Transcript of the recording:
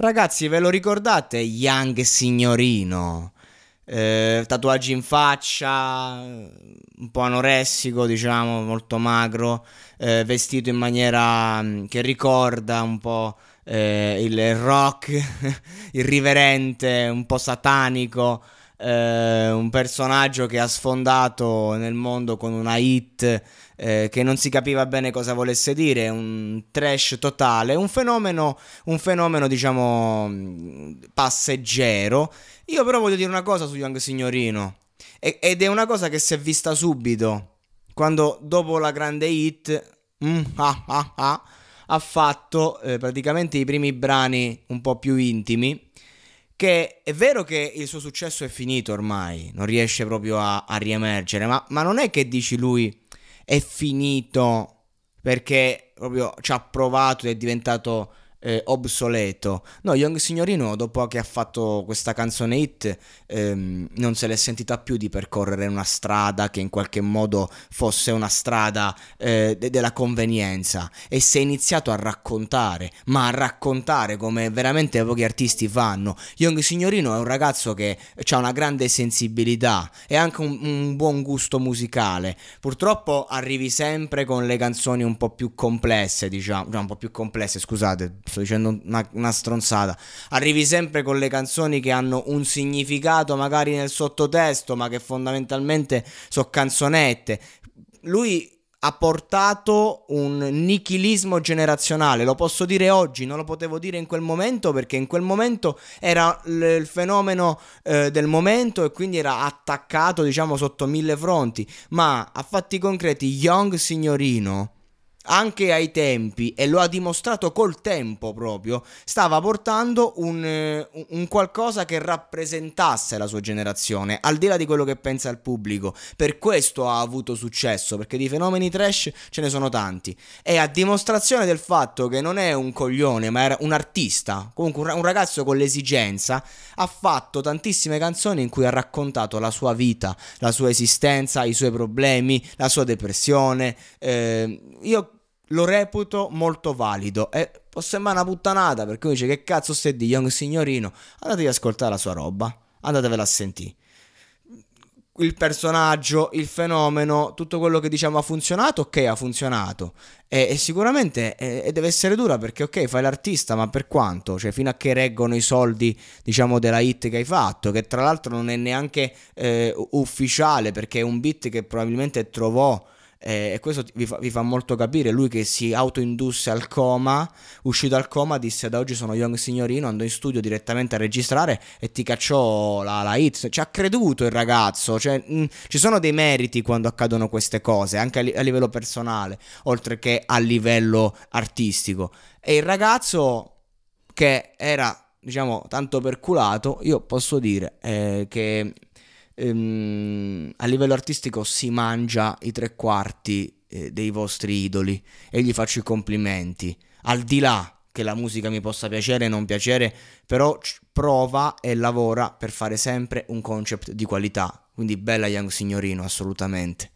Ragazzi, ve lo ricordate Young Signorino? Eh, tatuaggi in faccia, un po' anoressico, diciamo, molto magro, eh, vestito in maniera mm, che ricorda un po' eh, il rock irriverente, un po' satanico. Eh, un personaggio che ha sfondato nel mondo con una hit eh, che non si capiva bene cosa volesse dire, un trash totale, un fenomeno, un fenomeno diciamo passeggero. Io però voglio dire una cosa su Young Signorino ed è una cosa che si è vista subito quando dopo la grande hit mm, ah, ah, ah, ha fatto eh, praticamente i primi brani un po' più intimi che è vero che il suo successo è finito ormai, non riesce proprio a, a riemergere, ma, ma, non è che dici lui è finito perché proprio ci ha provato ed è diventato eh, obsoleto. No, Young Signorino, dopo che ha fatto questa canzone hit, ehm, non se l'è sentita più di percorrere una strada che in qualche modo fosse una strada eh, de- della convenienza e si è iniziato a raccontare, ma a raccontare come veramente pochi artisti fanno. Young Signorino è un ragazzo che ha una grande sensibilità e anche un, un buon gusto musicale. Purtroppo arrivi sempre con le canzoni un po' più complesse, diciamo, un po' più complesse, scusate, sto dicendo una, una, stronzata. Arrivi sempre con le canzoni che hanno un significato magari nel sottotesto, ma che fondamentalmente sono canzonette. Lui ha portato un nichilismo generazionale, lo posso dire oggi, non lo potevo dire in quel momento perché in quel momento era l- il fenomeno eh, del momento e quindi era attaccato diciamo sotto mille fronti, ma a fatti concreti Young Signorino anche ai tempi, e lo ha dimostrato col tempo proprio, stava portando un, eh, un, qualcosa che rappresentasse la sua generazione, al di là di quello che pensa il pubblico. Per questo ha avuto successo, perché di fenomeni trash ce ne sono tanti. E a dimostrazione del fatto che non è un coglione, ma era un artista, comunque un ragazzo con l'esigenza, ha fatto tantissime canzoni in cui ha raccontato la sua vita, la sua esistenza, i suoi problemi, la sua depressione. Eh, io lo reputo molto valido e può sembrare una puttanata perché uno dice che cazzo stai di Young Signorino andatevi ad ascoltare la sua roba andatevela a sentire il personaggio, il fenomeno, tutto quello che diciamo ha funzionato, ok, ha funzionato. E, e sicuramente e, deve essere dura perché, ok, fai l'artista, ma per quanto? Cioè, fino a che reggono i soldi, diciamo, della hit che hai fatto, che tra l'altro non è neanche eh, ufficiale perché è un beat che probabilmente trovò eh, e questo vi fa, vi fa, molto capire. Lui che si autoindusse al coma, uscito dal coma, disse: Da oggi sono Young Signorino. Andò in studio direttamente a registrare e ti cacciò la, la hit. Ci ha creduto il ragazzo. Cioè, mh, mm, ci sono dei meriti quando accadono queste cose, anche a, li- a livello personale, oltre che a livello artistico. E il ragazzo che era diciamo tanto perculato, io posso dire eh, che ehm, a livello artistico si mangia i tre quarti eh, dei vostri idoli e gli faccio i complimenti. Al di là che la musica mi possa piacere o non piacere, però prova e lavora per fare sempre un concept di qualità. Quindi bella Young Signorino, assolutamente.